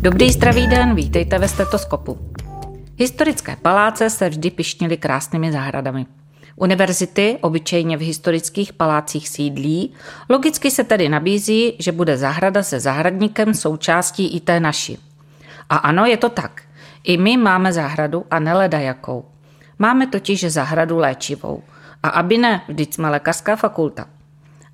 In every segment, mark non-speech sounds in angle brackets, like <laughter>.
Dobrý zdravý den, vítejte ve stetoskopu. Historické paláce se vždy pišnily krásnými zahradami. Univerzity obyčejně v historických palácích sídlí, logicky se tedy nabízí, že bude zahrada se zahradníkem součástí i té naší. A ano, je to tak. I my máme zahradu a neleda jakou. Máme totiž zahradu léčivou. A aby ne, vždyť jsme lékařská fakulta.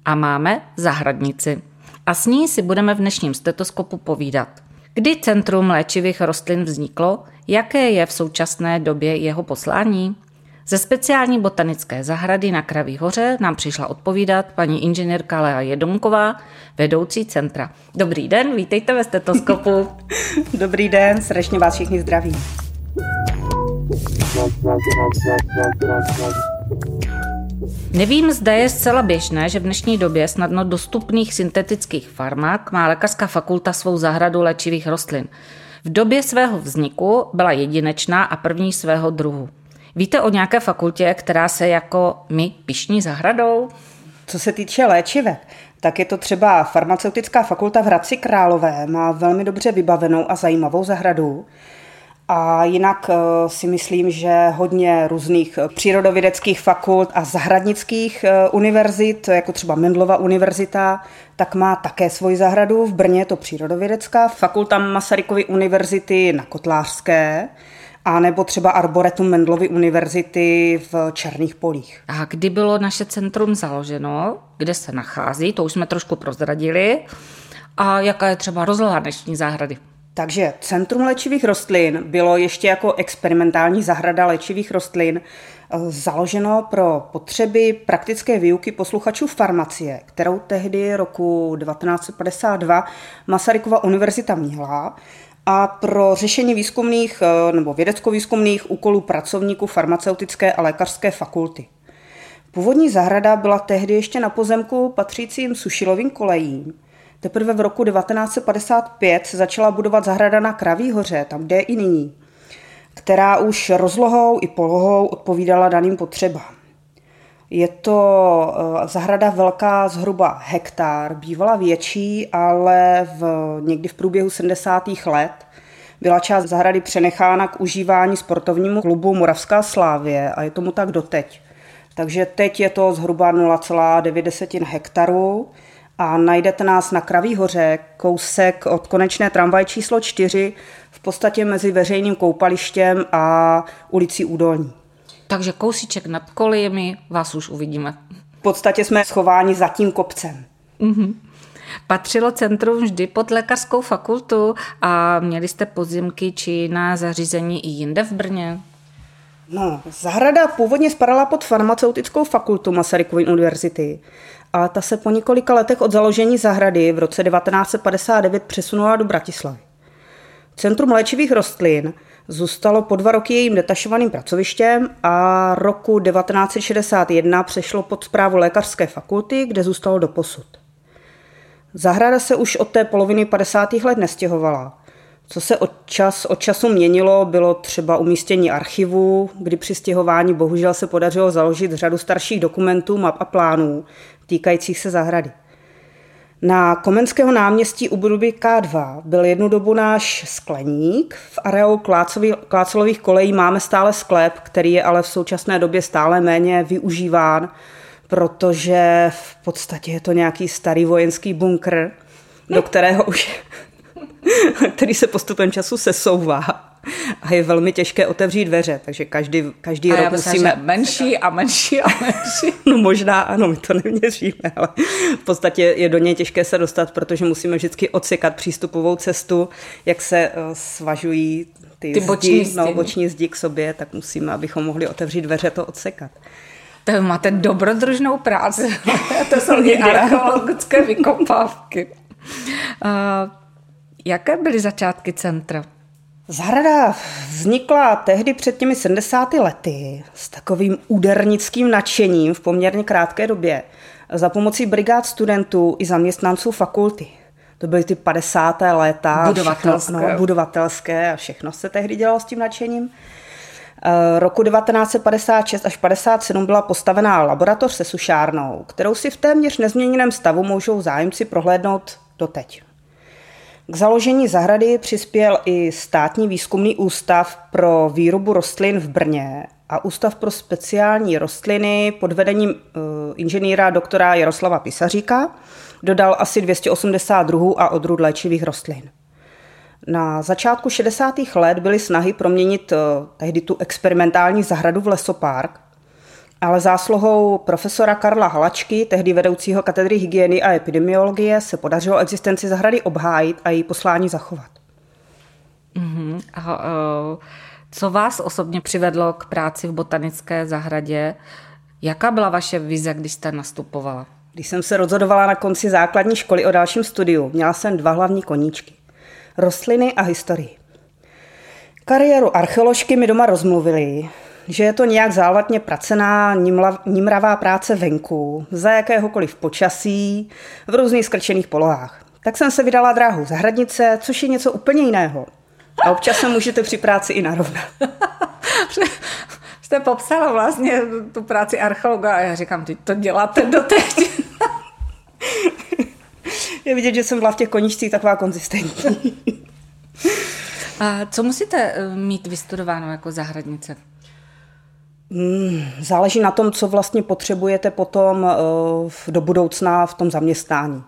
A máme zahradnici. A s ní si budeme v dnešním stetoskopu povídat. Kdy Centrum léčivých rostlin vzniklo? Jaké je v současné době jeho poslání? Ze speciální botanické zahrady na Kraví hoře nám přišla odpovídat paní inženýrka Lea Jedomková, vedoucí centra. Dobrý den, vítejte ve stetoskopu. <laughs> Dobrý den, srdečně vás všichni zdraví. Nevím, zda je zcela běžné, že v dnešní době snadno dostupných syntetických farmák má lékařská fakulta svou zahradu léčivých rostlin. V době svého vzniku byla jedinečná a první svého druhu. Víte o nějaké fakultě, která se jako my pišní zahradou? Co se týče léčivek, tak je to třeba farmaceutická fakulta v Hradci Králové, má velmi dobře vybavenou a zajímavou zahradu. A jinak eh, si myslím, že hodně různých eh, přírodovědeckých fakult a zahradnických eh, univerzit, jako třeba Mendlova univerzita, tak má také svoji zahradu. V Brně je to přírodovědecká fakulta Masarykovy univerzity na Kotlářské, a nebo třeba Arboretum Mendlovy univerzity v Černých polích. A kdy bylo naše centrum založeno, kde se nachází, to už jsme trošku prozradili, a jaká je třeba rozloha dnešní zahrady? Takže Centrum léčivých rostlin bylo ještě jako experimentální zahrada léčivých rostlin eh, založeno pro potřeby praktické výuky posluchačů farmacie, kterou tehdy roku 1952 Masarykova univerzita měla a pro řešení výzkumných eh, nebo vědecko-výzkumných úkolů pracovníků farmaceutické a lékařské fakulty. Původní zahrada byla tehdy ještě na pozemku patřícím Sušilovým kolejím. Teprve v roku 1955 se začala budovat zahrada na Kraví hoře, tam, kde je i nyní, která už rozlohou i polohou odpovídala daným potřebám. Je to eh, zahrada velká zhruba hektar, bývala větší, ale v, někdy v průběhu 70. let byla část zahrady přenechána k užívání sportovnímu klubu Moravská Slávě a je tomu tak doteď. Takže teď je to zhruba 0,9 hektaru a najdete nás na Kraví hoře, kousek od konečné tramvaj číslo 4, v podstatě mezi veřejným koupalištěm a ulicí Údolní. Takže kousíček nad kolejemi vás už uvidíme. V podstatě jsme schováni za tím kopcem. Mm-hmm. Patřilo centrum vždy pod lékařskou fakultu a měli jste pozimky či jiná zařízení i jinde v Brně? No, zahrada původně spadala pod farmaceutickou fakultu Masarykovy univerzity, ale ta se po několika letech od založení zahrady v roce 1959 přesunula do Bratislavy. Centrum léčivých rostlin zůstalo po dva roky jejím detašovaným pracovištěm a roku 1961 přešlo pod zprávu lékařské fakulty, kde zůstalo do posud. Zahrada se už od té poloviny 50. let nestěhovala. Co se od, čas, od času měnilo, bylo třeba umístění archivu, kdy při stěhování bohužel se podařilo založit řadu starších dokumentů, map a plánů týkajících se zahrady. Na Komenského náměstí u budovy K2 byl jednu dobu náš skleník. V areálu Klácelových kolejí máme stále sklep, který je ale v současné době stále méně využíván, protože v podstatě je to nějaký starý vojenský bunkr, do kterého už <laughs> který se postupem času sesouvá a je velmi těžké otevřít dveře, takže každý, každý a rok já musíme... Menší a menší a menší. <laughs> no možná ano, my to neměříme, ale v podstatě je do něj těžké se dostat, protože musíme vždycky odsekat přístupovou cestu, jak se uh, svažují ty, ty zdi, boční zdi. No, boční zdi k sobě, tak musíme, abychom mohli otevřít dveře, to odsekat. To máte dobrodružnou práci. <laughs> to jsou i archeologické vykopávky. Uh, jaké byly začátky centra? Zahrada vznikla tehdy před těmi 70 lety s takovým údernickým nadšením v poměrně krátké době za pomocí brigád studentů i zaměstnanců fakulty. To byly ty 50. léta. Budovatelské. Všechno, no, budovatelské a všechno se tehdy dělalo s tím nadšením. Eh, roku 1956 až 57 byla postavená laboratoř se sušárnou, kterou si v téměř nezměněném stavu můžou zájemci prohlédnout doteď. K založení zahrady přispěl i státní výzkumný ústav pro výrobu rostlin v Brně a Ústav pro speciální rostliny pod vedením uh, inženýra doktora Jaroslava Pisaříka dodal asi 280 druhů a odrůd léčivých rostlin. Na začátku 60. let byly snahy proměnit uh, tehdy tu experimentální zahradu v lesopark, ale zásluhou profesora Karla Halačky, tehdy vedoucího katedry hygieny a epidemiologie, se podařilo existenci zahrady obhájit a její poslání zachovat. Mm-hmm. A, uh, co vás osobně přivedlo k práci v botanické zahradě? Jaká byla vaše vize, když jste nastupovala? Když jsem se rozhodovala na konci základní školy o dalším studiu, měla jsem dva hlavní koníčky. Rostliny a historii. Kariéru archeoložky mi doma rozmluvili, že je to nějak zálvatně pracená, nimravá práce venku, za jakéhokoliv počasí, v různých skrčených polohách. Tak jsem se vydala dráhu zahradnice, což je něco úplně jiného. A občas se můžete při práci i narovnat. <laughs> Jste popsala vlastně tu práci archeologa a já říkám, ty to děláte doteď. <laughs> je vidět, že jsem byla v těch koničcích taková konzistentní. <laughs> a co musíte eh, mít vystudováno jako zahradnice? Hmm, záleží na tom, co vlastně potřebujete potom eh, do budoucna v tom zaměstnání.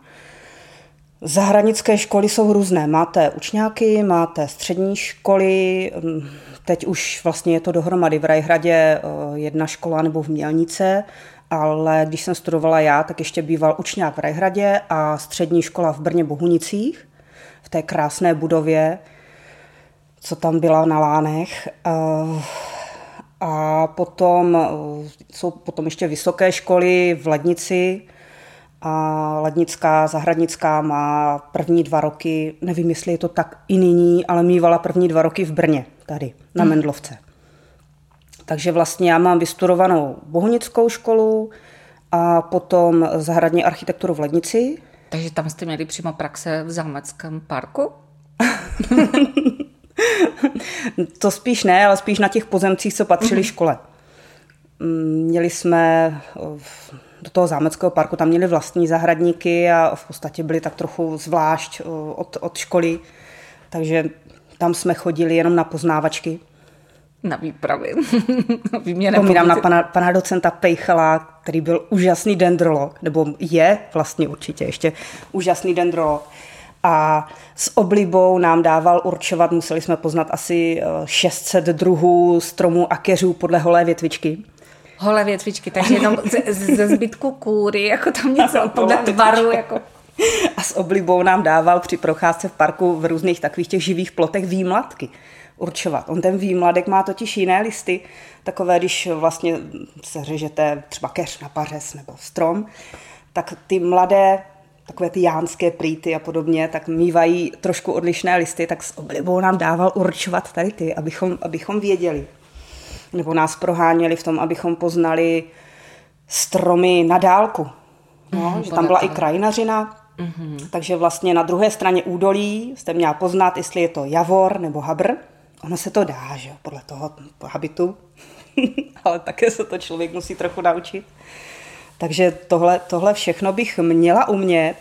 Zahranické školy jsou různé. Máte učňáky, máte střední školy, hm, teď už vlastně je to dohromady v Rajhradě eh, jedna škola nebo v Mělnice, ale když jsem studovala já, tak ještě býval učňák v Rajhradě a střední škola v Brně Bohunicích, v té krásné budově, co tam byla na Lánech. A potom eh, jsou potom ještě vysoké školy v Lednici, a Lednická zahradnická má první dva roky, nevím, jestli je to tak i nyní, ale mývala první dva roky v Brně, tady, na hmm. Mendlovce. Takže vlastně já mám vystudovanou bohunickou školu a potom zahradní architekturu v Lednici. Takže tam jste měli přímo praxe v Zámeckém parku? <laughs> <laughs> to spíš ne, ale spíš na těch pozemcích, co patřili mm-hmm. škole. Mm, měli jsme do toho zámeckého parku, tam měli vlastní zahradníky a v podstatě byli tak trochu zvlášť od, od školy, takže tam jsme chodili jenom na poznávačky. Na výpravy. <laughs> Vzpomínám na pana, pana docenta Pejchala, který byl úžasný dendrolog, nebo je vlastně určitě ještě úžasný dendrolog. A s oblibou nám dával určovat, museli jsme poznat asi 600 druhů stromů a keřů podle holé větvičky holé větvičky, takže jenom ze, ze zbytku kůry, jako tam něco podle tvaru. Jako. A s oblibou nám dával při procházce v parku v různých takových těch živých plotech výmladky určovat. On ten výmladek má totiž jiné listy, takové, když vlastně se řežete třeba keř na pařez nebo strom, tak ty mladé takové ty jánské prýty a podobně, tak mývají trošku odlišné listy, tak s oblibou nám dával určovat tady ty, abychom, abychom věděli nebo nás proháněli v tom, abychom poznali stromy na dálku. No, mm, že tam byla toho. i krajinařina, mm-hmm. takže vlastně na druhé straně údolí jste měla poznat, jestli je to javor nebo habr. Ono se to dá, že podle toho habitu, <laughs> ale také se to člověk musí trochu naučit. Takže tohle, tohle všechno bych měla umět.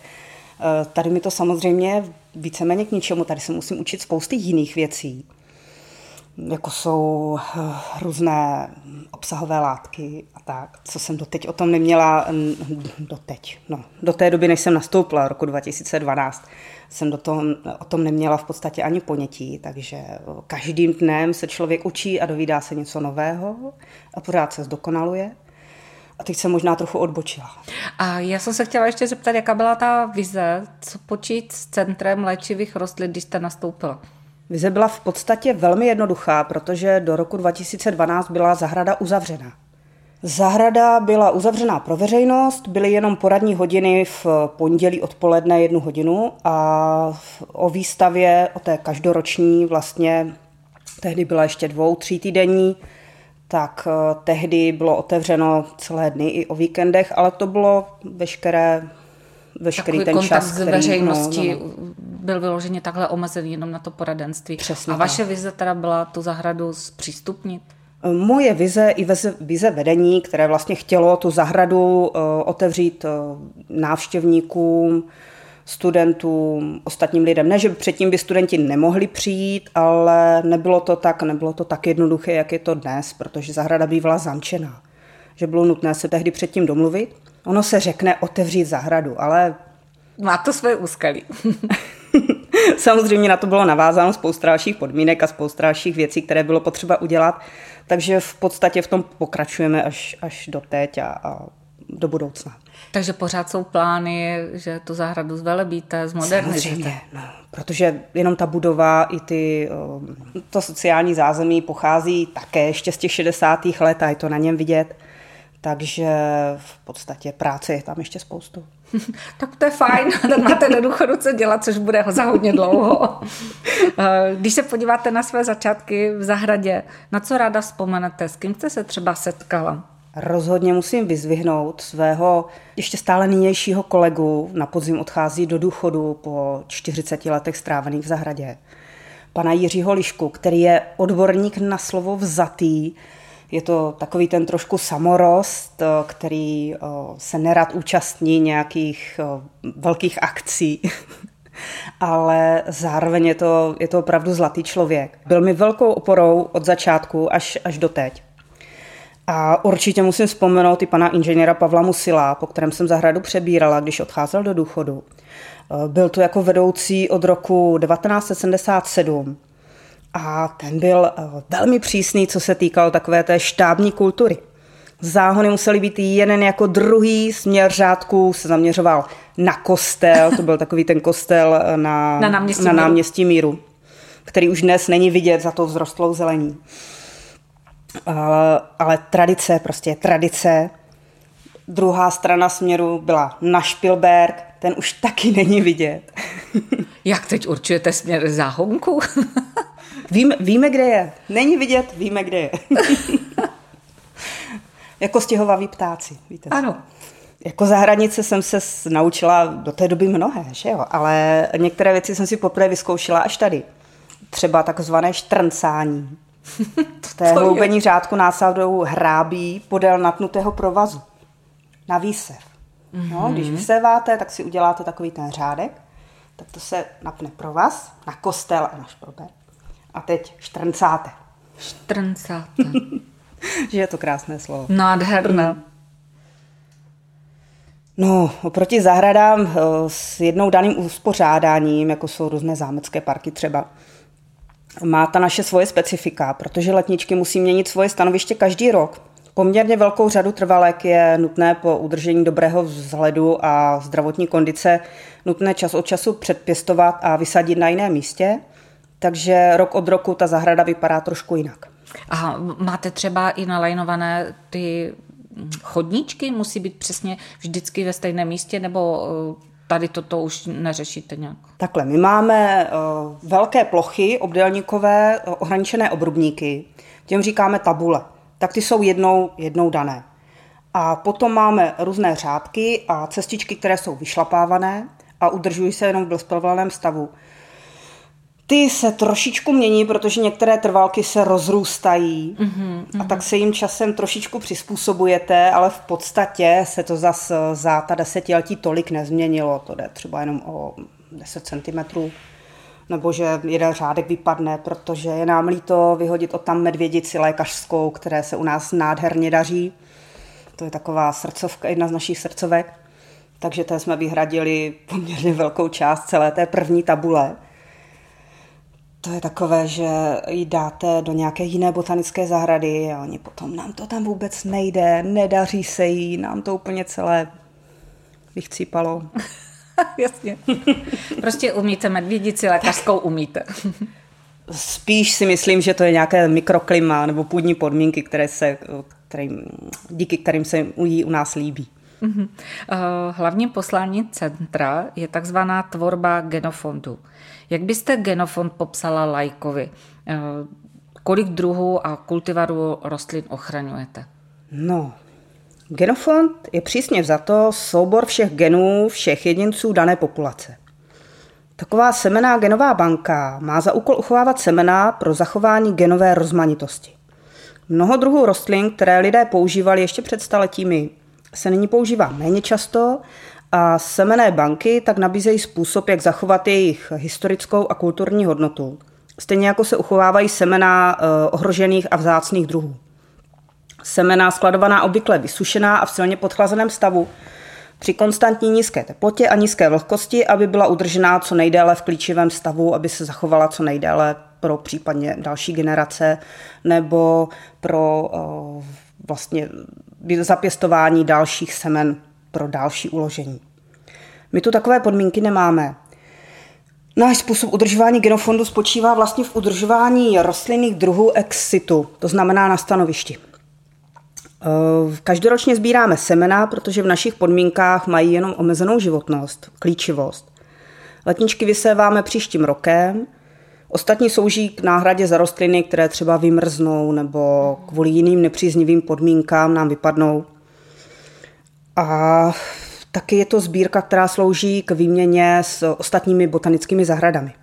Eh, tady mi to samozřejmě víceméně k ničemu, tady se musím učit spousty jiných věcí jako jsou eh, různé obsahové látky a tak, co jsem doteď o tom neměla, doteď, no, do té doby, než jsem nastoupila, roku 2012, jsem do toho, o tom neměla v podstatě ani ponětí, takže každým dnem se člověk učí a dovídá se něco nového a pořád se zdokonaluje. A teď jsem možná trochu odbočila. A já jsem se chtěla ještě zeptat, jaká byla ta vize, co počít s Centrem léčivých rostlin, když jste nastoupila? Vize byla v podstatě velmi jednoduchá, protože do roku 2012 byla zahrada uzavřená. Zahrada byla uzavřená pro veřejnost, byly jenom poradní hodiny v pondělí odpoledne jednu hodinu a o výstavě, o té každoroční vlastně, tehdy byla ještě dvou, tří týdenní, tak eh, tehdy bylo otevřeno celé dny i o víkendech, ale to bylo veškeré veškerý Takový ten kontakt čas, s veřejností no, no. byl vyloženě takhle omezený jenom na to poradenství. Přesně A vaše tak. vize teda byla tu zahradu zpřístupnit? Moje vize i vize, vize vedení, které vlastně chtělo tu zahradu otevřít návštěvníkům, studentům, ostatním lidem. Ne, že předtím by studenti nemohli přijít, ale nebylo to tak, nebylo to tak jednoduché, jak je to dnes, protože zahrada bývala zamčená. Že bylo nutné se tehdy předtím domluvit. Ono se řekne otevřít zahradu, ale... Má to své úskalí. <laughs> Samozřejmě na to bylo navázáno spousta dalších podmínek a spousta dalších věcí, které bylo potřeba udělat. Takže v podstatě v tom pokračujeme až, až do teď a, a do budoucna. Takže pořád jsou plány, že tu zahradu zvelebíte, zmodernizujete. Samozřejmě, no, protože jenom ta budova i ty, to sociální zázemí pochází také ještě z těch 60. let a je to na něm vidět. Takže v podstatě práce je tam ještě spoustu. <laughs> tak to je fajn, <laughs> tak máte do důchodu co dělat, což bude za hodně dlouho. <laughs> Když se podíváte na své začátky v zahradě, na co ráda vzpomenete, s kým jste se třeba setkala? Rozhodně musím vyzvihnout svého ještě stále nynějšího kolegu, na podzim odchází do důchodu po 40 letech strávených v zahradě. Pana Jiřího Lišku, který je odborník na slovo vzatý, je to takový ten trošku samorost, který se nerad účastní nějakých velkých akcí, <laughs> ale zároveň je to, je to opravdu zlatý člověk. Byl mi velkou oporou od začátku až, až do teď. A určitě musím vzpomenout i pana inženýra Pavla Musila, po kterém jsem zahradu přebírala, když odcházel do důchodu. Eh, byl to jako vedoucí od roku 1977 a ten byl eh, velmi přísný, co se týkalo takové té štábní kultury. Záhony musely být jeden jako druhý, směr řádku se zaměřoval na kostel, to byl takový ten kostel eh, na, na, náměstí, na náměstí míru, který už dnes není vidět za tou vzrostlou zelení ale, ale tradice, prostě tradice. Druhá strana směru byla na Špilberg, ten už taky není vidět. <laughs> Jak teď určujete směr záhonku? <laughs> víme, víme, kde je. Není vidět, víme, kde je. <laughs> jako stěhovaví ptáci, víte. Ano. Jako zahradnice jsem se naučila do té doby mnohé, že jo? ale některé věci jsem si poprvé vyzkoušela až tady. Třeba takzvané štrncání. <laughs> V té hloubení řádku násadou hrábí podél natnutého provazu. Na výsev. Mm-hmm. No, když vyseváte, tak si uděláte takový ten řádek, tak to se napne provaz na kostel a na šprober. A teď štrncáte. Štrncáte. <laughs> že je to krásné slovo. Nádherné. No, oproti zahradám eh, s jednou daným uspořádáním, jako jsou různé zámecké parky třeba, má ta naše svoje specifika, protože letničky musí měnit svoje stanoviště každý rok. Poměrně velkou řadu trvalek je nutné po udržení dobrého vzhledu a zdravotní kondice nutné čas od času předpěstovat a vysadit na jiném místě, takže rok od roku ta zahrada vypadá trošku jinak. A máte třeba i nalajnované ty chodníčky? Musí být přesně vždycky ve stejném místě, nebo tady toto už neřešíte nějak? Takhle, my máme uh, velké plochy obdélníkové, uh, ohraničené obrubníky, těm říkáme tabule. Tak ty jsou jednou, jednou dané. A potom máme různé řádky a cestičky, které jsou vyšlapávané a udržují se jenom v bezproblémném stavu. Ty se trošičku mění, protože některé trvalky se rozrůstají mm-hmm, a tak se jim časem trošičku přizpůsobujete, ale v podstatě se to zas za ta desetiletí tolik nezměnilo. To jde třeba jenom o 10 cm nebo že jeden řádek vypadne, protože je nám líto vyhodit od tam medvědici lékařskou, které se u nás nádherně daří. To je taková srdcovka, jedna z našich srdcovek. Takže té jsme vyhradili poměrně velkou část celé té první tabule. To je takové, že ji dáte do nějaké jiné botanické zahrady a oni potom nám to tam vůbec nejde, nedaří se jí, nám to úplně celé vychcípalo. <laughs> Jasně. Prostě umíte medvědici, lékařskou umíte. Spíš si myslím, že to je nějaké mikroklima nebo půdní podmínky, které se, kterým, díky kterým se jí u nás líbí. Mhm. Eh, hlavním poslání centra je takzvaná tvorba genofondu. Jak byste genofond popsala lajkovi? Eh, kolik druhů a kultivarů rostlin ochraňujete? No, genofond je přísně za to soubor všech genů všech jedinců dané populace. Taková semená genová banka má za úkol uchovávat semena pro zachování genové rozmanitosti. Mnoho druhů rostlin, které lidé používali ještě před staletími, se nyní používá méně často a semené banky tak nabízejí způsob, jak zachovat jejich historickou a kulturní hodnotu. Stejně jako se uchovávají semena eh, ohrožených a vzácných druhů. Semena skladovaná obvykle vysušená a v silně podchlazeném stavu při konstantní nízké teplotě a nízké vlhkosti, aby byla udržená co nejdéle v klíčivém stavu, aby se zachovala co nejdéle pro případně další generace nebo pro uh, vlastně zapěstování dalších semen pro další uložení. My tu takové podmínky nemáme. Náš způsob udržování genofondu spočívá vlastně v udržování rostlinných druhů ex situ, to znamená na stanovišti. Eh, každoročně sbíráme semena, protože v našich podmínkách mají jenom omezenou životnost, klíčivost. Letničky vyséváme příštím rokem, ostatní slouží k náhradě za rostliny, které třeba vymrznou nebo kvůli jiným nepříznivým podmínkám nám vypadnou. A taky je to sbírka, která slouží k výměně s ostatními botanickými zahradami.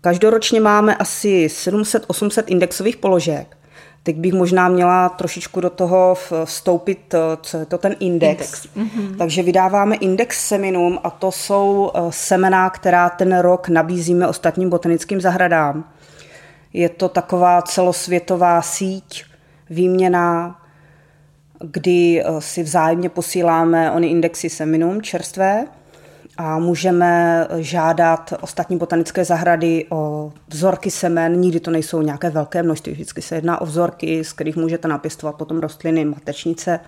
Každoročně máme asi 700-800 indexových položek, Teď bych možná měla trošičku do toho vstoupit, eh, co je to ten index. index. Mm-hmm. Takže vydáváme index seminum a to jsou eh, semena, která ten rok nabízíme ostatním botanickým zahradám. Je to taková celosvětová síť, výměna, kdy eh, si vzájemně posíláme ony indexy seminum čerstvé, a můžeme žádat ostatní botanické zahrady o vzorky semen. Nikdy to nejsou nějaké velké množství, vždycky se jedná o vzorky, z kterých můžete napěstovat potom rostliny, matečnice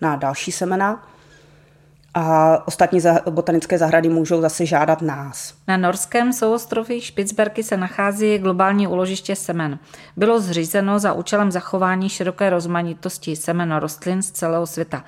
na další semena. A ostatní botanické zahrady můžou zase žádat nás. Na norském souostroví Špicberky se nachází globální úložiště semen. Bylo zřízeno za účelem zachování široké rozmanitosti semen rostlin z celého světa.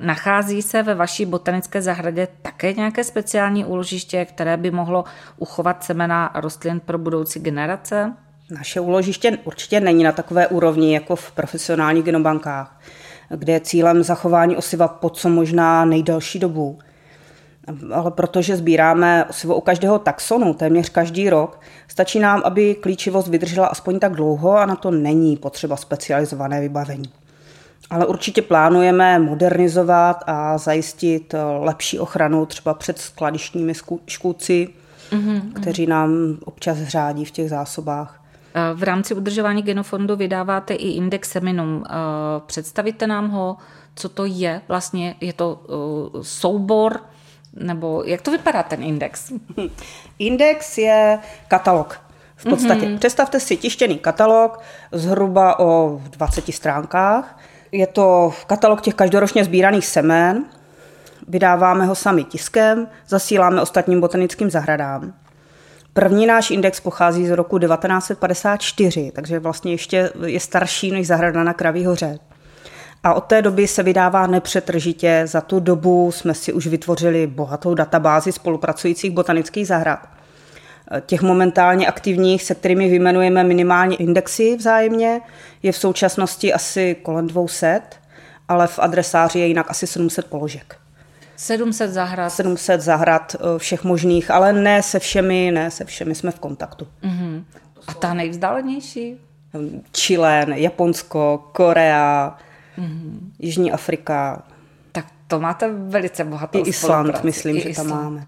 Nachází se ve vaší botanické zahradě také nějaké speciální úložiště, které by mohlo uchovat semena rostlin pro budoucí generace? Naše úložiště určitě není na takové úrovni jako v profesionálních genobankách, kde je cílem zachování osiva po co možná nejdelší dobu. Ale protože sbíráme osivo u každého taxonu téměř každý rok, stačí nám, aby klíčivost vydržela aspoň tak dlouho a na to není potřeba specializované vybavení. Ale určitě plánujeme modernizovat a zajistit lepší ochranu třeba před skladištními škůdci, mm-hmm. kteří nám občas řádí v těch zásobách. V rámci udržování genofondu vydáváte i index seminum. Eh, představíte nám ho, co to je? Vlastně je to eh, soubor, nebo jak to vypadá ten index? <laughs> Index je katalog. V podstatě mm-hmm. představte si tištěný katalog zhruba o 20 stránkách, je to katalog těch každoročně sbíraných semen. Vydáváme ho sami tiskem, zasíláme ostatním botanickým zahradám. První náš index pochází z roku 1954, takže vlastně ještě je starší než zahrada na Kraví hoře. A od té doby se vydává nepřetržitě. Za tu dobu jsme si už vytvořili bohatou databázi spolupracujících botanických zahrad těch momentálně aktivních, se kterými vyjmenujeme minimálně indexy vzájemně, je v současnosti asi kolem 200, ale v adresáři je jinak asi 700 položek. 700 zahrad. 700 zahrad eh, všech možných, ale ne se všemi, ne se všemi jsme v kontaktu. Uh-huh. A ta nejvzdálenější? Chile, Japonsko, Korea, uh-huh. Jižní Afrika. Tak to máte velice bohatou I Island, myslím, I že Island. tam máme.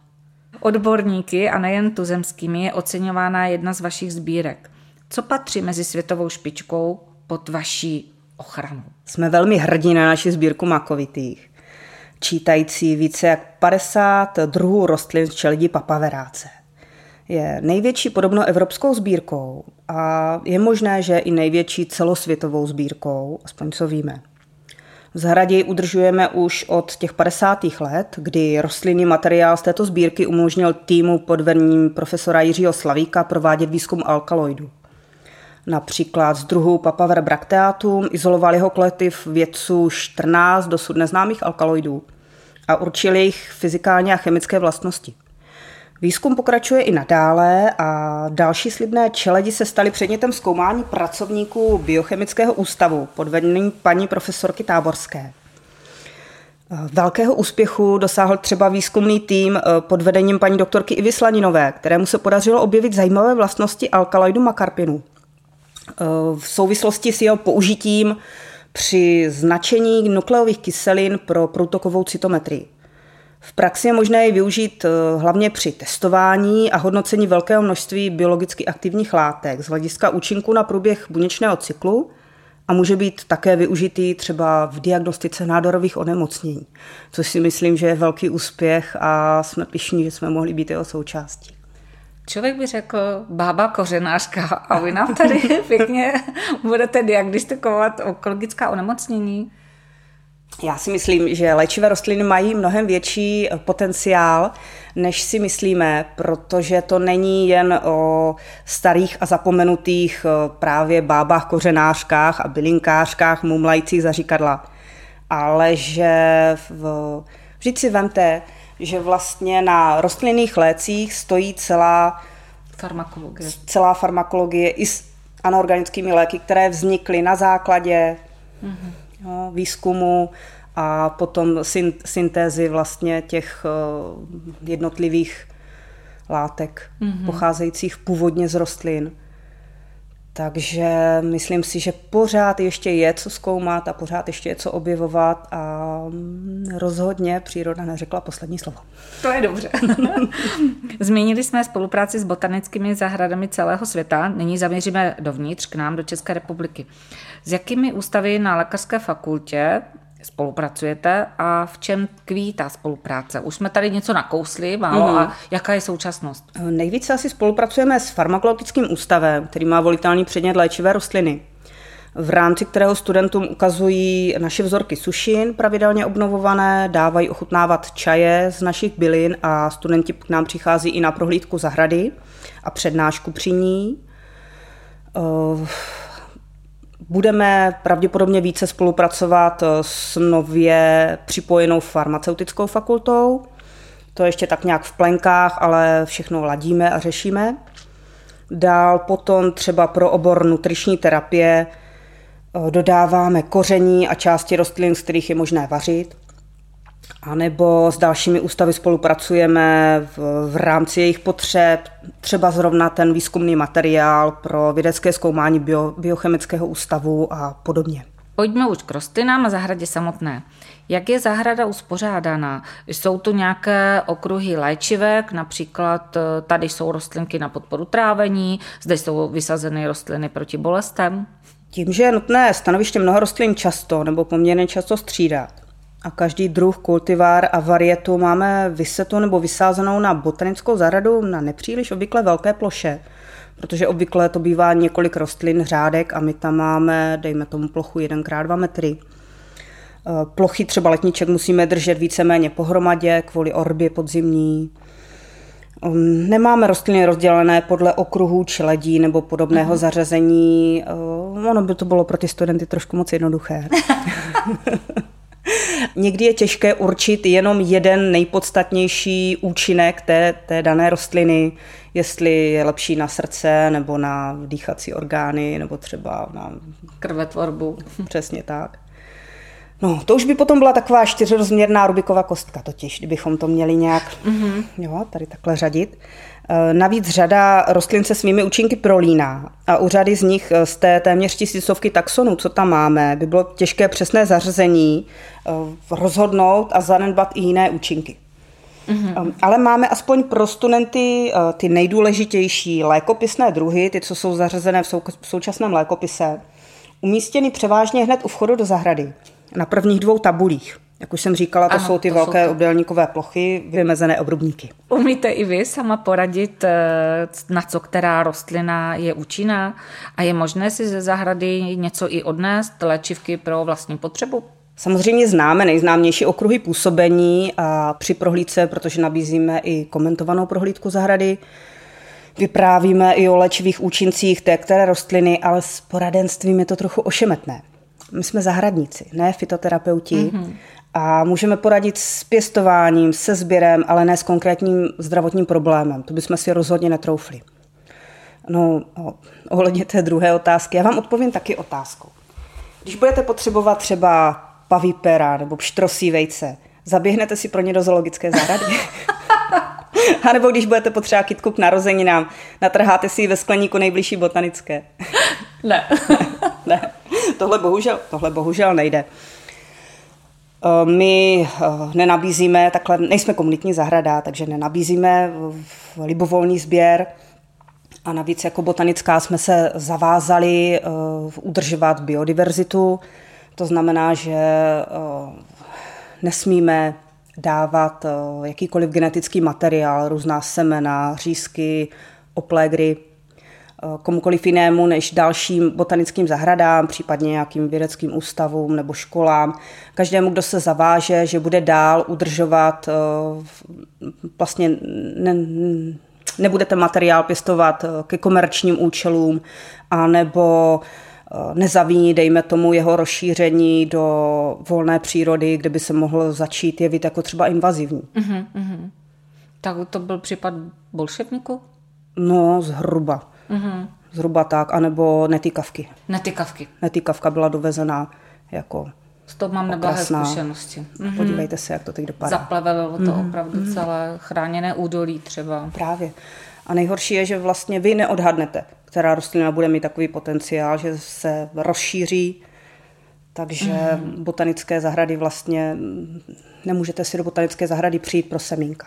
Odborníky a nejen tuzemskými je oceňována jedna z vašich sbírek. Co patří mezi světovou špičkou pod vaší ochranu? Jsme velmi hrdí na naši sbírku makovitých, čítající více jak 50 druhů rostlin z čeledí papaveráce. Je největší podobno evropskou sbírkou a je možné, že i největší celosvětovou sbírkou, aspoň co víme. V zahradě ji udržujeme už od těch 50. let, kdy rostlinný materiál z této sbírky umožnil týmu pod vedením profesora Jiřího Slavíka provádět výzkum alkaloidů. Například z druhu Papaver bracteatum izoloval jeho kolektiv vědců 14 dosud neznámých alkaloidů a určil jejich fyzikální a chemické vlastnosti. Výzkum pokračuje i nadále a další slibné čeledi se staly předmětem zkoumání pracovníků Biochemického ústavu pod vedením paní profesorky Táborské. Velkého úspěchu dosáhl třeba výzkumný tým eh, pod vedením paní doktorky Ivy Slaninové, kterému se podařilo objevit zajímavé vlastnosti alkaloidu makarpinu. V souvislosti s jeho použitím při značení nukleových kyselin pro průtokovou cytometrii. V praxi je možné ji využít eh, hlavně při testování a hodnocení velkého množství biologicky aktivních látek z hlediska účinku na průběh buněčného cyklu a může být také využitý třeba v diagnostice nádorových onemocnění, což si myslím, že je velký úspěch a jsme pišní, že jsme mohli být jeho součástí. Člověk by řekl bába kořenářka a vy nám tady <laughs> pěkně budete diagnostikovat onkologická onemocnění. Já si myslím, že léčivé rostliny mají mnohem větší potenciál, než si myslíme, protože to není jen o starých a zapomenutých eh, právě bábách, kořenářkách a bylinkářkách mumlajících zaříkadla, ale že v, vždyť si vemte, že vlastně na rostlinných lécích stojí celá farmakologie, celá farmakologie i s anorganickými léky, které vznikly na základě mm-hmm. jo, výzkumu a potom syntézy vlastně těch eh, jednotlivých látek mm-hmm. pocházejících původně z rostlin. Takže myslím si, že pořád ještě je co zkoumat a pořád ještě je co objevovat a rozhodně příroda neřekla poslední slovo. To je dobře. <laughs> Zmínili jsme spolupráci s botanickými zahradami celého světa, nyní zaměříme dovnitř k nám do České republiky. S jakými ústavy na lékařské fakultě spolupracujete a v čem tkví ta spolupráce? Už jsme tady něco nakousli málo mm-hmm. a jaká je současnost? Nejvíce asi spolupracujeme s farmakologickým ústavem, který má volitelný předmět léčivé rostliny v rámci kterého studentům ukazují naše vzorky sušin pravidelně obnovované, dávají ochutnávat čaje z našich bylin a studenti k nám přichází i na prohlídku zahrady a přednášku při ní. Budeme pravděpodobně více spolupracovat s nově připojenou farmaceutickou fakultou. To ještě tak nějak v plenkách, ale všechno ladíme a řešíme. Dál potom třeba pro obor nutriční terapie eh, dodáváme koření a části rostlin, z kterých je možné vařit. A nebo s dalšími ústavy spolupracujeme v, v rámci jejich potřeb, třeba zrovna ten výzkumný materiál pro vědecké zkoumání bio, biochemického ústavu a podobně. Pojďme už k rostlinám a zahradě samotné. Jak je zahrada uspořádaná? Jsou tu nějaké okruhy léčivek, například eh, tady jsou rostlinky na podporu trávení, zde jsou vysazeny rostliny proti bolestem? Tím, že je nutné stanoviště mnoho rostlin často nebo poměrně často střídat, a každý druh, kultivár a varietu máme vysetou nebo vysázenou na botanickou zahradu na nepříliš obvykle velké ploše, protože obvykle to bývá několik rostlin, řádek a my tam máme, dejme tomu plochu 1x2 metry. Eh, plochy třeba letníček musíme držet víceméně pohromadě kvůli orbě podzimní. Um, nemáme rostliny rozdělené podle okruhů či ledí nebo podobného uh-huh. zařazení. Eh, ono by to bylo pro ty studenty trošku moc jednoduché. <laughs> Někdy je těžké určit jenom jeden nejpodstatnější účinek té, té dané rostliny, jestli je lepší na srdce nebo na dýchací orgány nebo třeba na krvetvorbu. Přesně tak. No, to už by potom byla taková čtyřrozměrná Rubiková kostka totiž, kdybychom to měli nějak mm-hmm. jo, tady takhle řadit. Eh, navíc řada rostlin se svými účinky prolíná a u řady z nich eh, z té téměř tisícovky taxonů, co tam máme, by bylo těžké přesné zařazení eh, rozhodnout a zanedbat i jiné účinky. Mm-hmm. Ale máme aspoň pro studenty ty nejdůležitější lékopisné druhy, ty, co jsou zařazené v, sou, v současném lékopise, umístěny převážně hned u vchodu do zahrady, na prvních dvou tabulích. Jak už jsem říkala, to ano, jsou ty to velké jsou obdélníkové plochy, vymezené obrubníky. Umíte i vy sama poradit, eh, na co která rostlina je účinná a je možné si ze zahrady něco i odnést, léčivky pro vlastní potřebu? Samozřejmě známe nejznámější okruhy působení a při prohlídce, protože nabízíme i komentovanou prohlídku zahrady, vyprávíme i o léčivých účincích té které rostliny, ale s poradenstvím je to trochu ošemetné. My jsme zahradníci, ne fitoterapeuti. Mm-hmm a můžeme poradit s pěstováním, se sběrem, ale ne s konkrétním zdravotním problémem. To bychom si rozhodně netroufli. No, ohledně té druhé otázky, já vám odpovím taky otázkou. Když budete potřebovat třeba paví pera nebo pštrosí vejce, zaběhnete si pro ně do zoologické zahrady? <laughs> A nebo když budete potřebovat kytku k narozeninám, natrháte si ji ve skleníku nejbližší botanické. Ne. <laughs> ne, tohle bohužel, tohle bohužel nejde. Eh, my eh, nenabízíme, takhle nejsme komunitní zahrada, takže nenabízíme libovolný sběr a navíc jako botanická jsme se zavázali uh, udržovat biodiverzitu. To znamená, že nesmíme dávat jakýkoliv genetický materiál, různá semena, řízky, oplégry komukoliv jinému než dalším botanickým zahradám, případně nějakým vědeckým ústavům nebo školám. Každému, kdo se zaváže, že bude dál udržovat vlastně ne, nebudete materiál pěstovat eh, ke komerčním účelům, anebo eh, nezavíní, dejme tomu, jeho rozšíření do volné přírody, kde by se mohl začít jevit jako třeba invazivní. Uh-huh, uh-huh. Tak to byl případ bolševníku? No, zhruba. Uh-huh. Zhruba tak, anebo netýkavky. Netýkavky. Netýkavka byla dovezená jako s to mám neblahé zkušenosti. Mm-hmm. Podívejte se, jak to teď dopadá. Zaplavilo to mm-hmm. opravdu mm-hmm. celé chráněné údolí třeba. Právě. A nejhorší je, že vlastně vy neodhadnete, která rostlina bude mít takový potenciál, že se rozšíří. Takže mm-hmm. botanické zahrady vlastně, nemůžete si do botanické zahrady přijít pro semínka.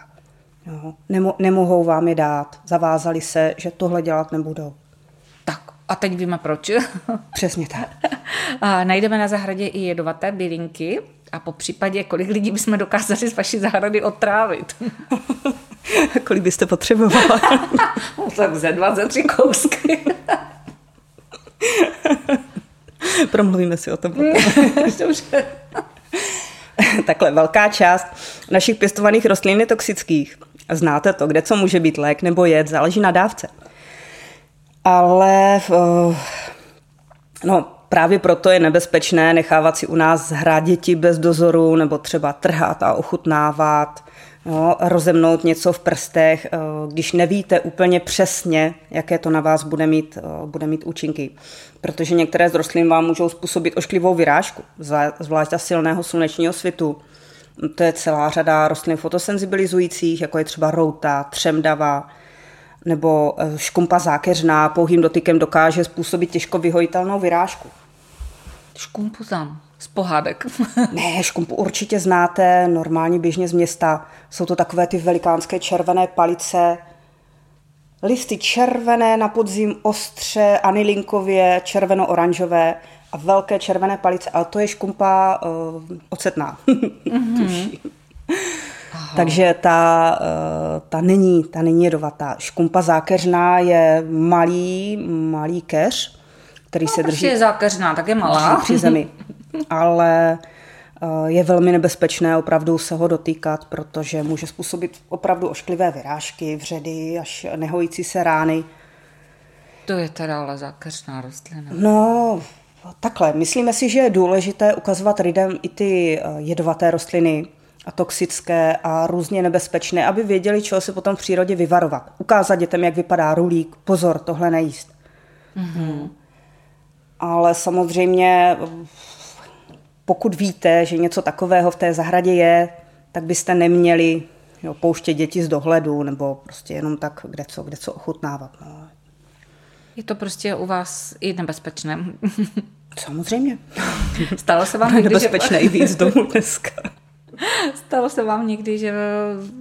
Jo. Nemo, nemohou vám je dát. Zavázali se, že tohle dělat nebudou. A teď víme proč. <laughs> Přesně tak. A najdeme na zahradě i jedovaté bylinky a po případě, kolik lidí bychom dokázali z vaší zahrady otrávit. <laughs> kolik byste potřebovala? <laughs> no, tak ze dva, ze tři kousky. Promluvíme si o tom potom. Dobře. Takhle velká část našich pěstovaných rostlin je toxických. Znáte to, kde co může být lék nebo jed, záleží na dávce ale eh, no, právě proto je nebezpečné nechávat si u nás hrát děti bez dozoru nebo třeba trhat a ochutnávat, no, rozemnout něco v prstech, eh, když nevíte úplně přesně, jaké to na vás bude mít, eh, bude mít účinky. Protože některé z rostlin vám můžou způsobit ošklivou vyrážku, zvlášť silného slunečního svitu. To je celá řada rostlin fotosenzibilizujících, jako je třeba routa, třemdava, nebo eh, škumpa zákeřná pouhým dotykem dokáže způsobit těžko vyhojitelnou vyrážku. Škumpu znám, z pohádek. <laughs> ne, škumpu určitě znáte, normálně běžně z města. Jsou to takové ty velikánské červené palice, listy červené na podzim, ostře, anilinkově, červeno-oranžové a velké červené palice, ale to je škumpa uh, ocetná. <laughs> Mm-hmm. Aha. Takže ta, eh, ta, není, ta není jedovatá. Škumpa zákeřná je malý, malý keř, který no, se drží... je zákeřná, tak je malá. Při zemi. <laughs> Ale eh, je velmi nebezpečné opravdu se ho dotýkat, protože může způsobit opravdu ošklivé vyrážky, vředy, až nehojící se rány. To je teda ale zákeřná rostlina. No, takhle. Myslíme si, že je důležité ukazovat lidem i ty eh, jedovaté rostliny, a toxické a různě nebezpečné, aby věděli, čeho se potom v přírodě vyvarovat. Ukázat dětem, jak vypadá rulík, pozor, tohle nejíst. Mm-hmm. Ale samozřejmě, pokud víte, že něco takového v té zahradě je, tak byste neměli jo, pouštět děti z dohledu nebo prostě jenom tak kde co, kde co ochutnávat. No. Je to prostě u vás i nebezpečné. <laughs> Samozřejmě. Stalo se vám <laughs> někdy, nebezpečné že... i víc domů dneska. <laughs> Stalo se vám někdy, že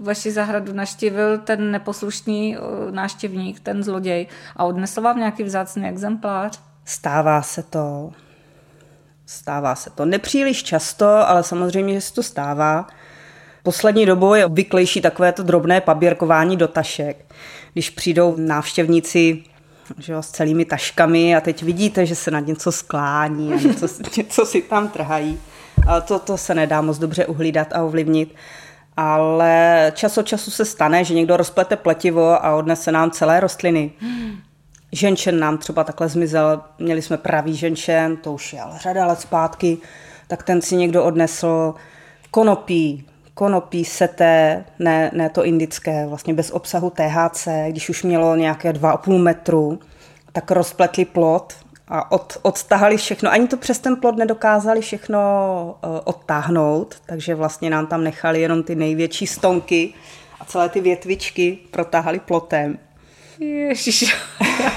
vaši zahradu naštívil ten neposlušný náštěvník, ten zloděj a odnesl vám nějaký vzácný exemplář? Stává se to. Stává se to. Nepříliš často, ale samozřejmě, že se to stává. Poslední dobou je obvyklejší takovéto drobné paběrkování do tašek. Když přijdou návštěvníci že jo, s celými taškami a teď vidíte, že se na něco sklání a něco, <laughs> něco si tam trhají to, to se nedá moc dobře uhlídat a ovlivnit. Ale čas od času se stane, že někdo rozplete pletivo a odnese nám celé rostliny. Ženčen nám třeba takhle zmizel, měli jsme pravý ženčen, to už je ale řada let zpátky, tak ten si někdo odnesl konopí, konopí seté, ne, ne to indické, vlastně bez obsahu THC, když už mělo nějaké 2,5 metru, tak rozpletli plot a od, odtahali všechno. Ani to přes ten plod nedokázali všechno uh, odtáhnout, takže vlastně nám tam nechali jenom ty největší stonky a celé ty větvičky protáhaly plotem. Ježiš.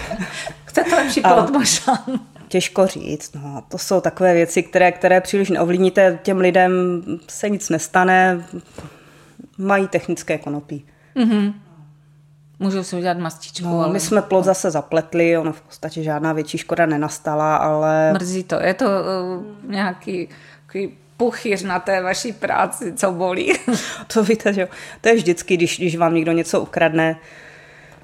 <laughs> Chcete lepší plot možná? Těžko říct. No, to jsou takové věci, které, které příliš neovlivníte. Těm lidem se nic nestane. Mají technické konopí. Mm-hmm. Můžou si udělat mastičku. No, ale... My jsme plot zase zapletli, ono v podstatě žádná větší škoda nenastala, ale... Mrzí to, je to uh, nějaký puchyř na té vaší práci, co bolí. <laughs> to víte, že to je vždycky, když, když vám někdo něco ukradne,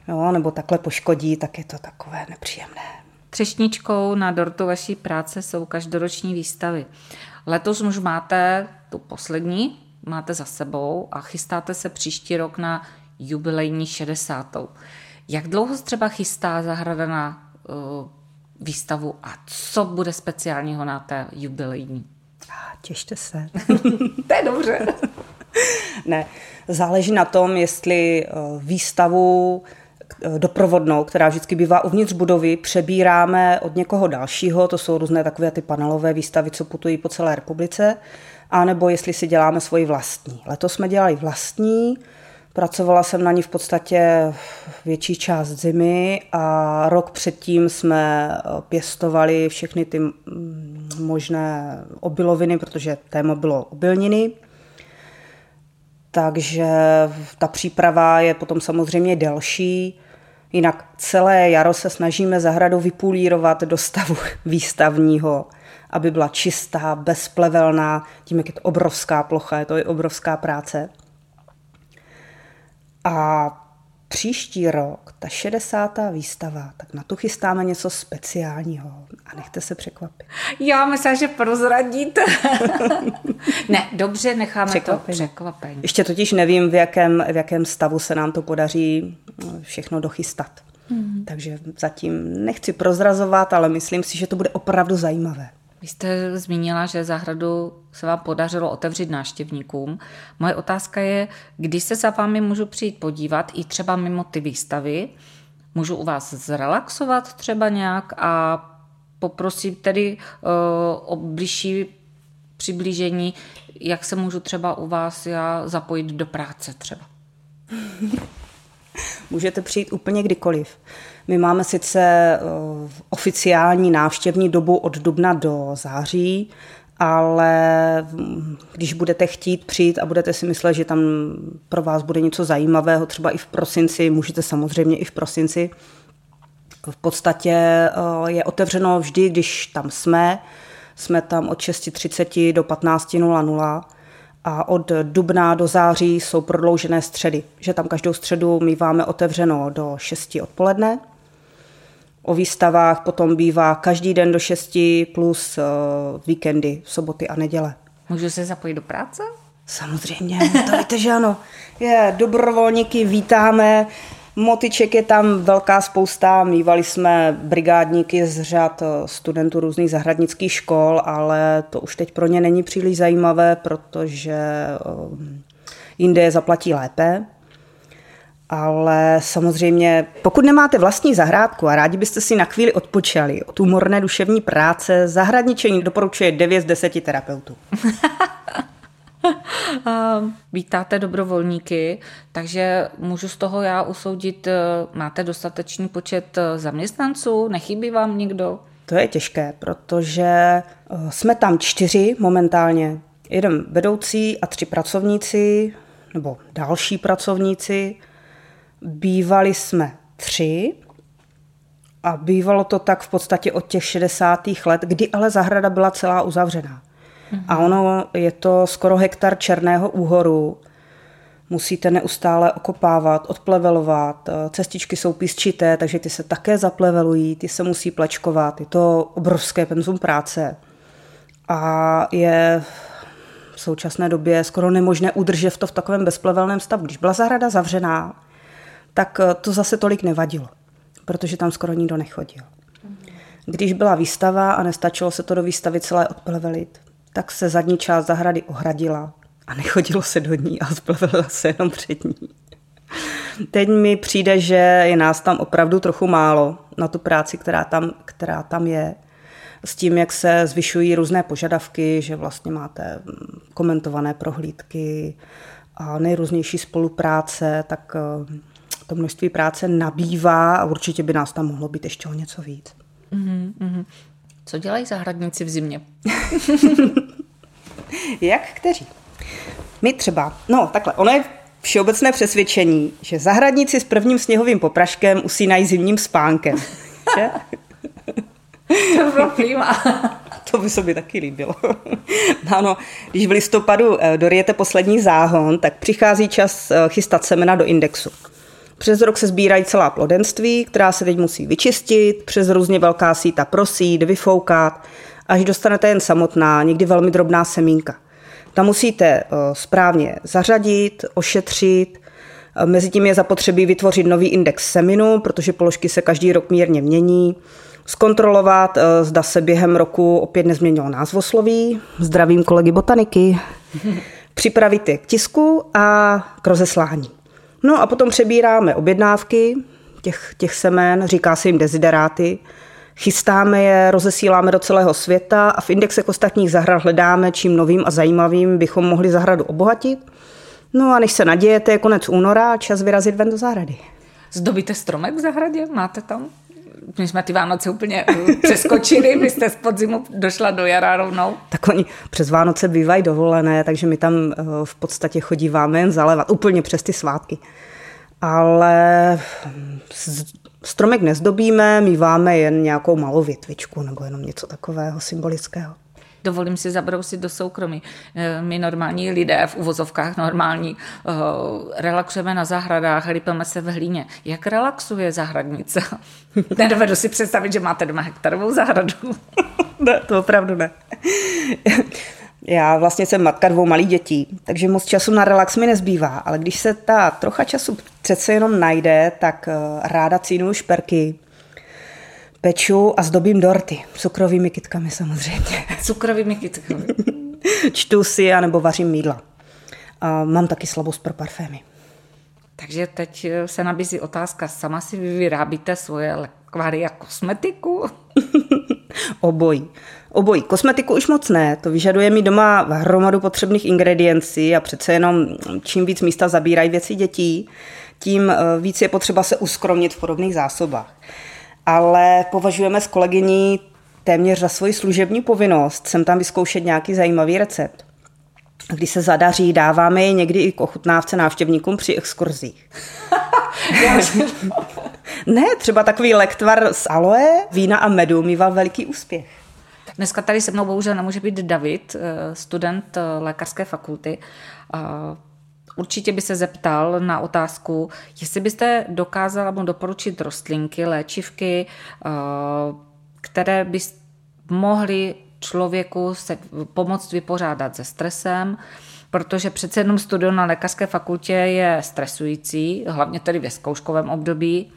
jo, nebo takhle poškodí, tak je to takové nepříjemné. Třešničkou na dortu vaší práce jsou každoroční výstavy. Letos už máte tu poslední, máte za sebou a chystáte se příští rok na jubilejní 60. Jak dlouho se třeba chystá zahrada na uh, výstavu a co bude speciálního na té jubilejní? Těšte se. <laughs> to je dobře. <laughs> ne, záleží na tom, jestli eh, výstavu eh, doprovodnou, která vždycky bývá uvnitř budovy, přebíráme od někoho dalšího, to jsou různé takové ty panelové výstavy, co putují po celé republice, anebo jestli si děláme svoji vlastní. Letos jsme dělali vlastní, Pracovala jsem na ní v podstatě větší část zimy a rok předtím jsme eh, pěstovali všechny ty mm, možné obiloviny, protože téma bylo obilniny. Takže ta příprava je potom samozřejmě delší. Jinak celé jaro se snažíme zahradu vypulírovat do stavu <laughs> výstavního, aby byla čistá, bezplevelná, tím, jak je to obrovská plocha, je to i obrovská práce. A příští rok, ta 60. výstava, tak na tu chystáme něco speciálního a nechte se překvapit. Já myslím, že prozradíte. <laughs> ne, dobře, necháme překvapení. to překvapení. Ještě totiž nevím, v jakém, v jakém stavu se nám to podaří no, všechno dochystat. Hmm. Takže zatím nechci prozrazovat, ale myslím si, že to bude opravdu zajímavé. Vy jste zmínila, že zahradu se vám podařilo otevřít návštěvníkům. Moje otázka je, kdy se za vámi můžu přijít podívat, i třeba mimo ty výstavy. Můžu u vás zrelaxovat třeba nějak a poprosím tedy uh, o blížší přiblížení, jak se můžu třeba u vás já zapojit do práce třeba. <laughs> <laughs> Můžete přijít úplně kdykoliv. My máme sice eh, oficiální návštěvní dobu od dubna do září, ale když budete chtít přijít a budete si myslet, že tam pro vás bude něco zajímavého, třeba i v prosinci, můžete samozřejmě i v prosinci. V podstatě eh, je otevřeno vždy, když tam jsme. Jsme tam od 6.30 do 15.00 a od dubna do září jsou prodloužené středy, že tam každou středu míváme otevřeno do 6 odpoledne O výstavách potom bývá každý den do 6 plus uh, víkendy, soboty a neděle. Můžu se zapojit do práce? Samozřejmě, to víte, že ano. Je, dobrovolníky vítáme, motiček je tam velká spousta, mývali jsme brigádníky z řad eh, studentů různých zahradnických škol, ale to už teď pro ně není příliš zajímavé, protože eh, jinde je zaplatí lépe, ale samozřejmě, pokud nemáte vlastní zahrádku a rádi byste si na chvíli odpočali od úmorné duševní práce, zahradničení doporučuje 9 z 10 terapeutů. <laughs> <laughs> Vítáte dobrovolníky, takže můžu z toho já usoudit, eh, máte dostatečný počet eh, zaměstnanců, nechybí vám někdo? To je těžké, protože eh, jsme tam čtyři momentálně. Jeden vedoucí a tři pracovníci, nebo další pracovníci. Bývali jsme tři a bývalo to tak v podstatě od těch 60. let, kdy ale zahrada byla celá uzavřená. A ono je to skoro hektar černého úhoru. Musíte neustále okopávat, odplevelovat. Cestičky jsou písčité, takže ty se také zaplevelují, ty se musí plečkovat. Je to obrovské penzum práce. A je v současné době skoro nemožné udržet to v takovém bezplevelném stavu. Když byla zahrada zavřená, tak to zase tolik nevadilo, protože tam skoro nikdo nechodil. Když byla výstava a nestačilo se to do výstavy celé odplevelit, tak se zadní část zahrady ohradila a nechodilo se do ní a splevelila se jenom před ní. Teď mi přijde, že je nás tam opravdu trochu málo na tu práci, která tam, která tam je. S tím, jak se zvyšují různé požadavky, že vlastně máte mm, komentované prohlídky, a nejrůznější spolupráce, tak eh, to množství práce nabývá a určitě by nás tam mohlo být ještě o něco víc. Mm-hmm. Co dělají zahradníci v zimě? <laughs> Jak kteří? My třeba, no takhle, ono je všeobecné přesvědčení, že zahradníci s prvním sněhovým popraškem usínají zimním spánkem. <laughs> Že? To bylo prima. To by se mi taky líbilo. ano, když v listopadu eh, dorijete poslední záhon, tak přichází čas eh, chystat semena do indexu. Přes rok se sbírají celá plodenství, která se teď musí vyčistit, přes různě velká síta prosít, vyfoukat, až dostanete jen samotná, někdy velmi drobná semínka. Tam musíte eh, správně zařadit, ošetřit, Mezitím je zapotřebí vytvořit nový index seminu, protože položky se každý rok mírně mění zkontrolovat, eh, zda se během roku opět nezměnilo názvosloví. Zdravím kolegy botaniky. Připravit je k tisku a k rozeslání. No a potom přebíráme objednávky těch, těch semen, říká se jim dezideráty. Chystáme je, rozesíláme do celého světa a v indexech ostatních zahrad hledáme, čím novým a zajímavým bychom mohli zahradu obohatit. No a než se nadějete, je konec února a čas vyrazit ven do zahrady. Zdobíte stromek v zahradě? Máte tam? my jsme ty Vánoce úplně eh, přeskočili, vy jste z podzimu došla do jara rovnou. Tak oni přes Vánoce bývají dovolené, takže my tam eh, v podstatě chodíváme jen zalevat, úplně přes ty svátky. Ale stromek nezdobíme, míváme jen nějakou malou větvičku nebo jenom něco takového symbolického dovolím si zabrousit do soukromí. Eh, my normální lidé, v uvozovkách normální, eh, relaxujeme na zahradách, lípeme se v hlíně. Jak relaxuje zahradnice? <laughs> Nedovedu si představit, že máte doma hektarovou zahradu. <laughs> ne, to opravdu ne. <laughs> Já vlastně jsem matka dvou malých dětí, takže moc času na relax mi nezbývá, ale když se ta trocha času přece jenom najde, tak eh, ráda cínu šperky, peču a zdobím dorty. Cukrovými kytkami samozřejmě. <laughs> Cukrovými kytkami. <laughs> Čtu si anebo vařím mídla. A mám taky slabost pro parfémy. Takže teď se nabízí otázka, sama si vy vyrábíte svoje a kosmetiku? <laughs> Obojí. Obojí. Kosmetiku už moc ne, to vyžaduje mi doma hromadu potřebných ingrediencí a přece jenom čím víc místa zabírají věci dětí, tím eh, víc je potřeba se uskromnit v podobných zásobách ale považujeme s kolegyní téměř za svoji služební povinnost sem tam vyzkoušet nějaký zajímavý recept. Když se zadaří, dáváme je někdy i k ochutnávce návštěvníkům při exkurzích. <laughs> ne, třeba takový lektvar z aloe, vína a medu mýval veliký úspěch. Dneska tady se mnou bohužel nemůže být David, eh, student eh, lékařské fakulty. Určitě by se zeptal na otázku, jestli byste dokázala mu doporučit rostlinky, léčivky, eh, které by mohly člověku se pomoct vypořádat se stresem, protože přece jenom studium na lékařské fakultě je stresující, hlavně tedy ve zkouškovém období.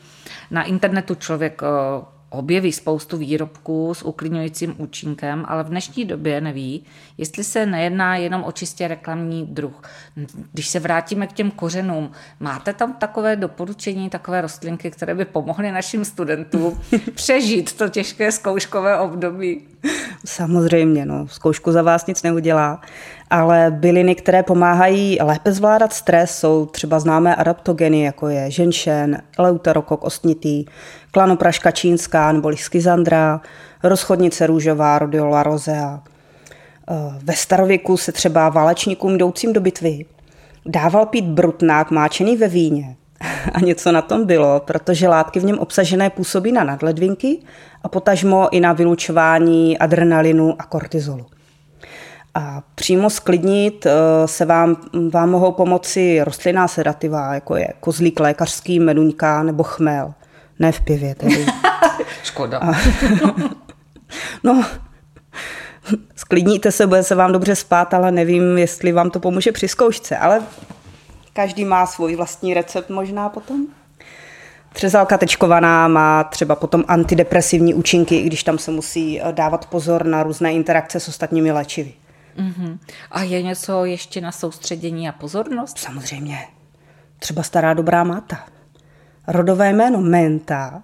Na internetu člověk eh, objeví spoustu výrobků s uklidňujícím účinkem, ale v dnešní době neví, jestli se nejedná jenom o čistě reklamní druh. Když se vrátíme k těm kořenům, máte tam takové doporučení, takové rostlinky, které by pomohly našim studentům <laughs> přežít to těžké zkouškové období? Samozřejmě, no, zkoušku za vás nic neudělá, ale byliny, které pomáhají lépe zvládat stres, jsou třeba známé adaptogeny, jako je ženšen, eleuterokok ostnitý, klanopraška čínská nebo schizandra, rozchodnice růžová, rhodiola rosea. Eh, ve starověku se třeba válečníkům jdoucím do bitvy dával pít brutnák máčený ve víně. <laughs> A něco na tom bylo, protože látky v něm obsažené působí na nadledvinky a potažmo i na vylučování adrenalinu a kortizolu. A přímo sklidnit eh, se vám, vám mohou pomoci rostlinná sedativa, jako je kozlík lékařský, meduňka nebo chmel. Ne v pivě tedy. <laughs> Škoda. A, <laughs> no, sklidníte se, bude se vám dobře spát, ale nevím, jestli vám to pomůže při zkoušce, ale každý má svůj vlastní recept možná potom. Třezalka tečkovaná má třeba potom antidepresivní účinky, i když tam se musí eh, dávat pozor na různé interakce s ostatními léčivy. Mm-hmm. A je něco ještě na soustředění a pozornost? Samozřejmě. Třeba stará dobrá máta. Rodové jméno menta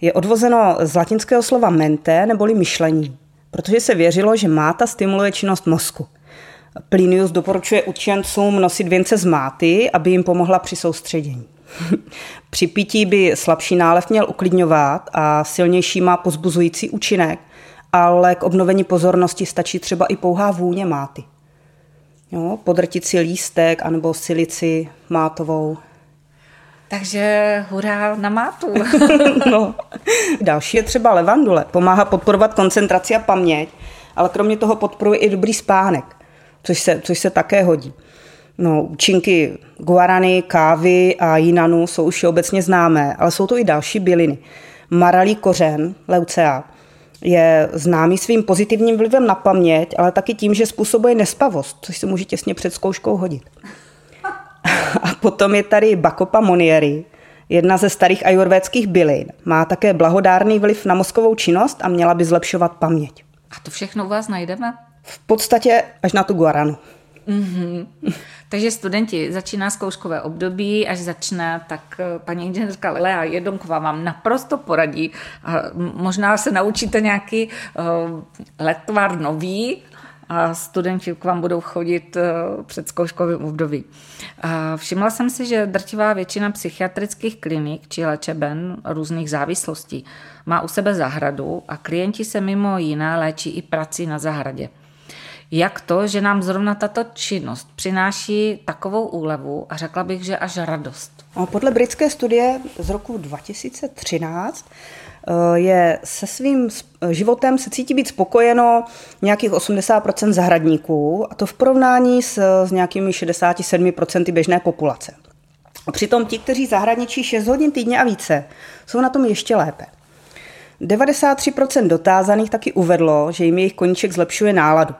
je odvozeno z latinského slova mente neboli myšlení, protože se věřilo, že máta stimuluje činnost mozku. Plinius doporučuje učencům nosit věnce z máty, aby jim pomohla při soustředění. <laughs> při pití by slabší nálev měl uklidňovat a silnější má pozbuzující účinek, ale k obnovení pozornosti stačí třeba i pouhá vůně máty. Jo, podrtit si lístek anebo silici mátovou. Takže hurá na mátu. <laughs> no. Další je třeba levandule. Pomáhá podporovat koncentraci a paměť, ale kromě toho podporuje i dobrý spánek, což se, což se také hodí. No, účinky guarany, kávy a jinanu jsou už obecně známé, ale jsou to i další byliny. Maralí kořen, leucea, je známý svým pozitivním vlivem na paměť, ale taky tím, že způsobuje nespavost, což se může těsně před zkouškou hodit. <laughs> A potom je tady Bakopa monieri, jedna ze starých ajurvédských bylin. Má také blahodárný vliv na mozkovou činnost a měla by zlepšovat paměť. A to všechno u vás najdeme? V podstatě až na tu guaranu. Mm-hmm. Takže studenti, začíná zkouškové období, až začne, tak eh, paní inženýrka Lea Jedonková vám naprosto poradí. A možná se naučíte nějaký uh, letvar nový, a studenti k vám budou chodit před zkouškovým období. Všimla jsem si, že drtivá většina psychiatrických klinik či léčeben různých závislostí má u sebe zahradu a klienti se mimo jiné léčí i prací na zahradě. Jak to, že nám zrovna tato činnost přináší takovou úlevu a řekla bych, že až radost? Podle britské studie z roku 2013 eh, je se svým životem se cítí být spokojeno nějakých 80% zahradníků a to v porovnání s, s nějakými 67% běžné populace. A přitom ti, kteří zahradničí 6 hodin týdně a více, jsou na tom ještě lépe. 93% dotázaných taky uvedlo, že jim jejich koníček zlepšuje náladu.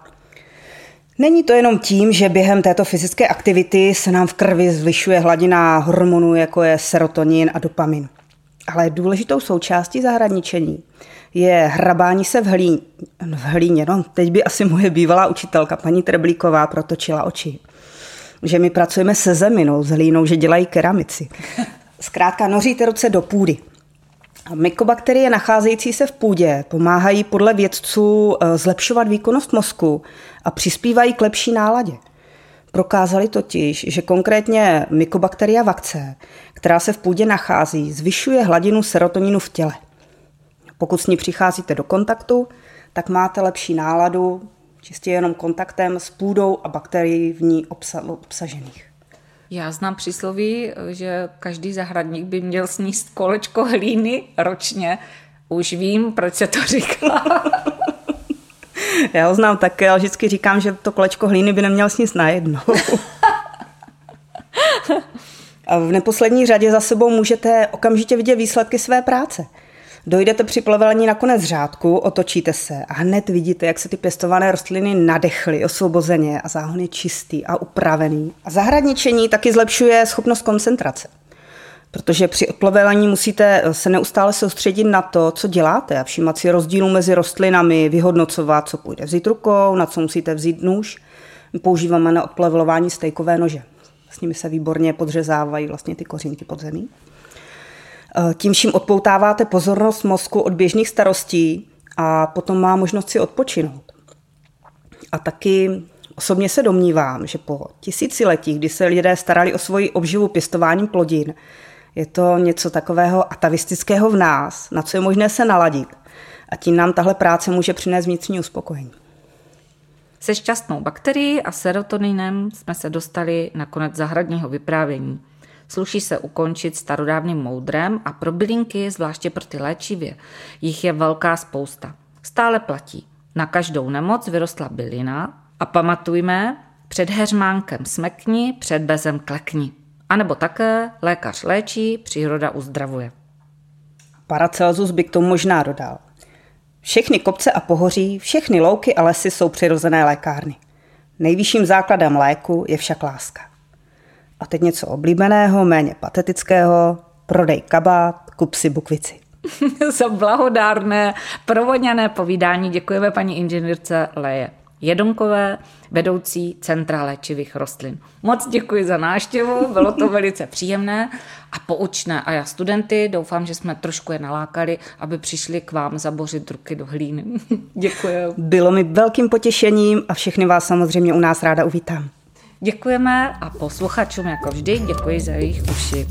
Není to jenom tím, že během této fyzické aktivity se nám v krvi zvyšuje hladina hormonů, jako je serotonin a dopamin. Ale důležitou součástí zahradničení je hrabání se v hlíně. V hlíně no, teď by asi moje bývalá učitelka, paní Treblíková, protočila oči. Že my pracujeme se zeminou, s hlínou, že dělají keramici. Zkrátka noříte ruce do půdy. Mykobakterie nacházející se v půdě pomáhají podle vědců eh, zlepšovat výkonnost mozku a přispívají k lepší náladě. Prokázali totiž, že konkrétně mykobakteria vakce, která se v půdě nachází, zvyšuje hladinu serotoninu v těle. Pokud s ní přicházíte do kontaktu, tak máte lepší náladu čistě jenom kontaktem s půdou a bakterií v ní obsažených. Já znám přísloví, že každý zahradník by měl sníst kolečko hlíny ročně. Už vím, proč se to říká. Já ho znám také, ale vždycky říkám, že to kolečko hlíny by neměl sníst najednou. <laughs> A v neposlední řadě za sebou můžete okamžitě vidět výsledky své práce. Dojdete při plevelení na konec řádku, otočíte se a hned vidíte, jak se ty pěstované rostliny nadechly osvobozeně a záhon je čistý a upravený. A zahradničení taky zlepšuje schopnost koncentrace. Protože při odplevelení musíte se neustále soustředit na to, co děláte a všímat si rozdílů mezi rostlinami, vyhodnocovat, co půjde vzít rukou, na co musíte vzít nůž. My používáme na odplevelování stejkové nože. S nimi se výborně podřezávají vlastně ty kořínky pod zemí. Eh, tím vším odpoutáváte pozornost mozku od běžných starostí a potom má možnost si odpočinout. A taky osobně se domnívám, že po tisíciletích, kdy se lidé starali o svoji obživu pěstováním plodin, je to něco takového atavistického v nás, na co je možné se naladit. A tím nám tahle práce může přinést vnitřní uspokojení. Se šťastnou bakterií a serotoninem jsme se dostali na konec zahradního vyprávění. Sluší se ukončit starodávným moudrem a pro bylinky, zvláště pro ty léčivě, jich je velká spousta. Stále platí. Na každou nemoc vyrostla bylina a pamatujme, před heřmánkem smekni, před bezem klekni. A nebo také lékař léčí, příroda uzdravuje. Paracelsus by k tomu možná dodal. Všechny kopce a pohoří, všechny louky a lesy jsou přirozené lékárny. Nejvyšším základem léku je však láska. A teď něco oblíbeného, méně patetického, prodej kabát, kup si bukvici. <laughs> Za blahodárné, provodňané povídání děkujeme paní inženýrce Leje Jedonkové, vedoucí Centra léčivých rostlin. Moc děkuji za návštěvu, bylo to velice příjemné a poučné. A já studenty doufám, že jsme trošku je nalákali, aby přišli k vám zabořit ruky do hlíny. <laughs> děkuji. Bylo mi velkým potěšením a všechny vás samozřejmě u nás ráda uvítám. Děkujeme a posluchačům jako vždy děkuji za jejich uši.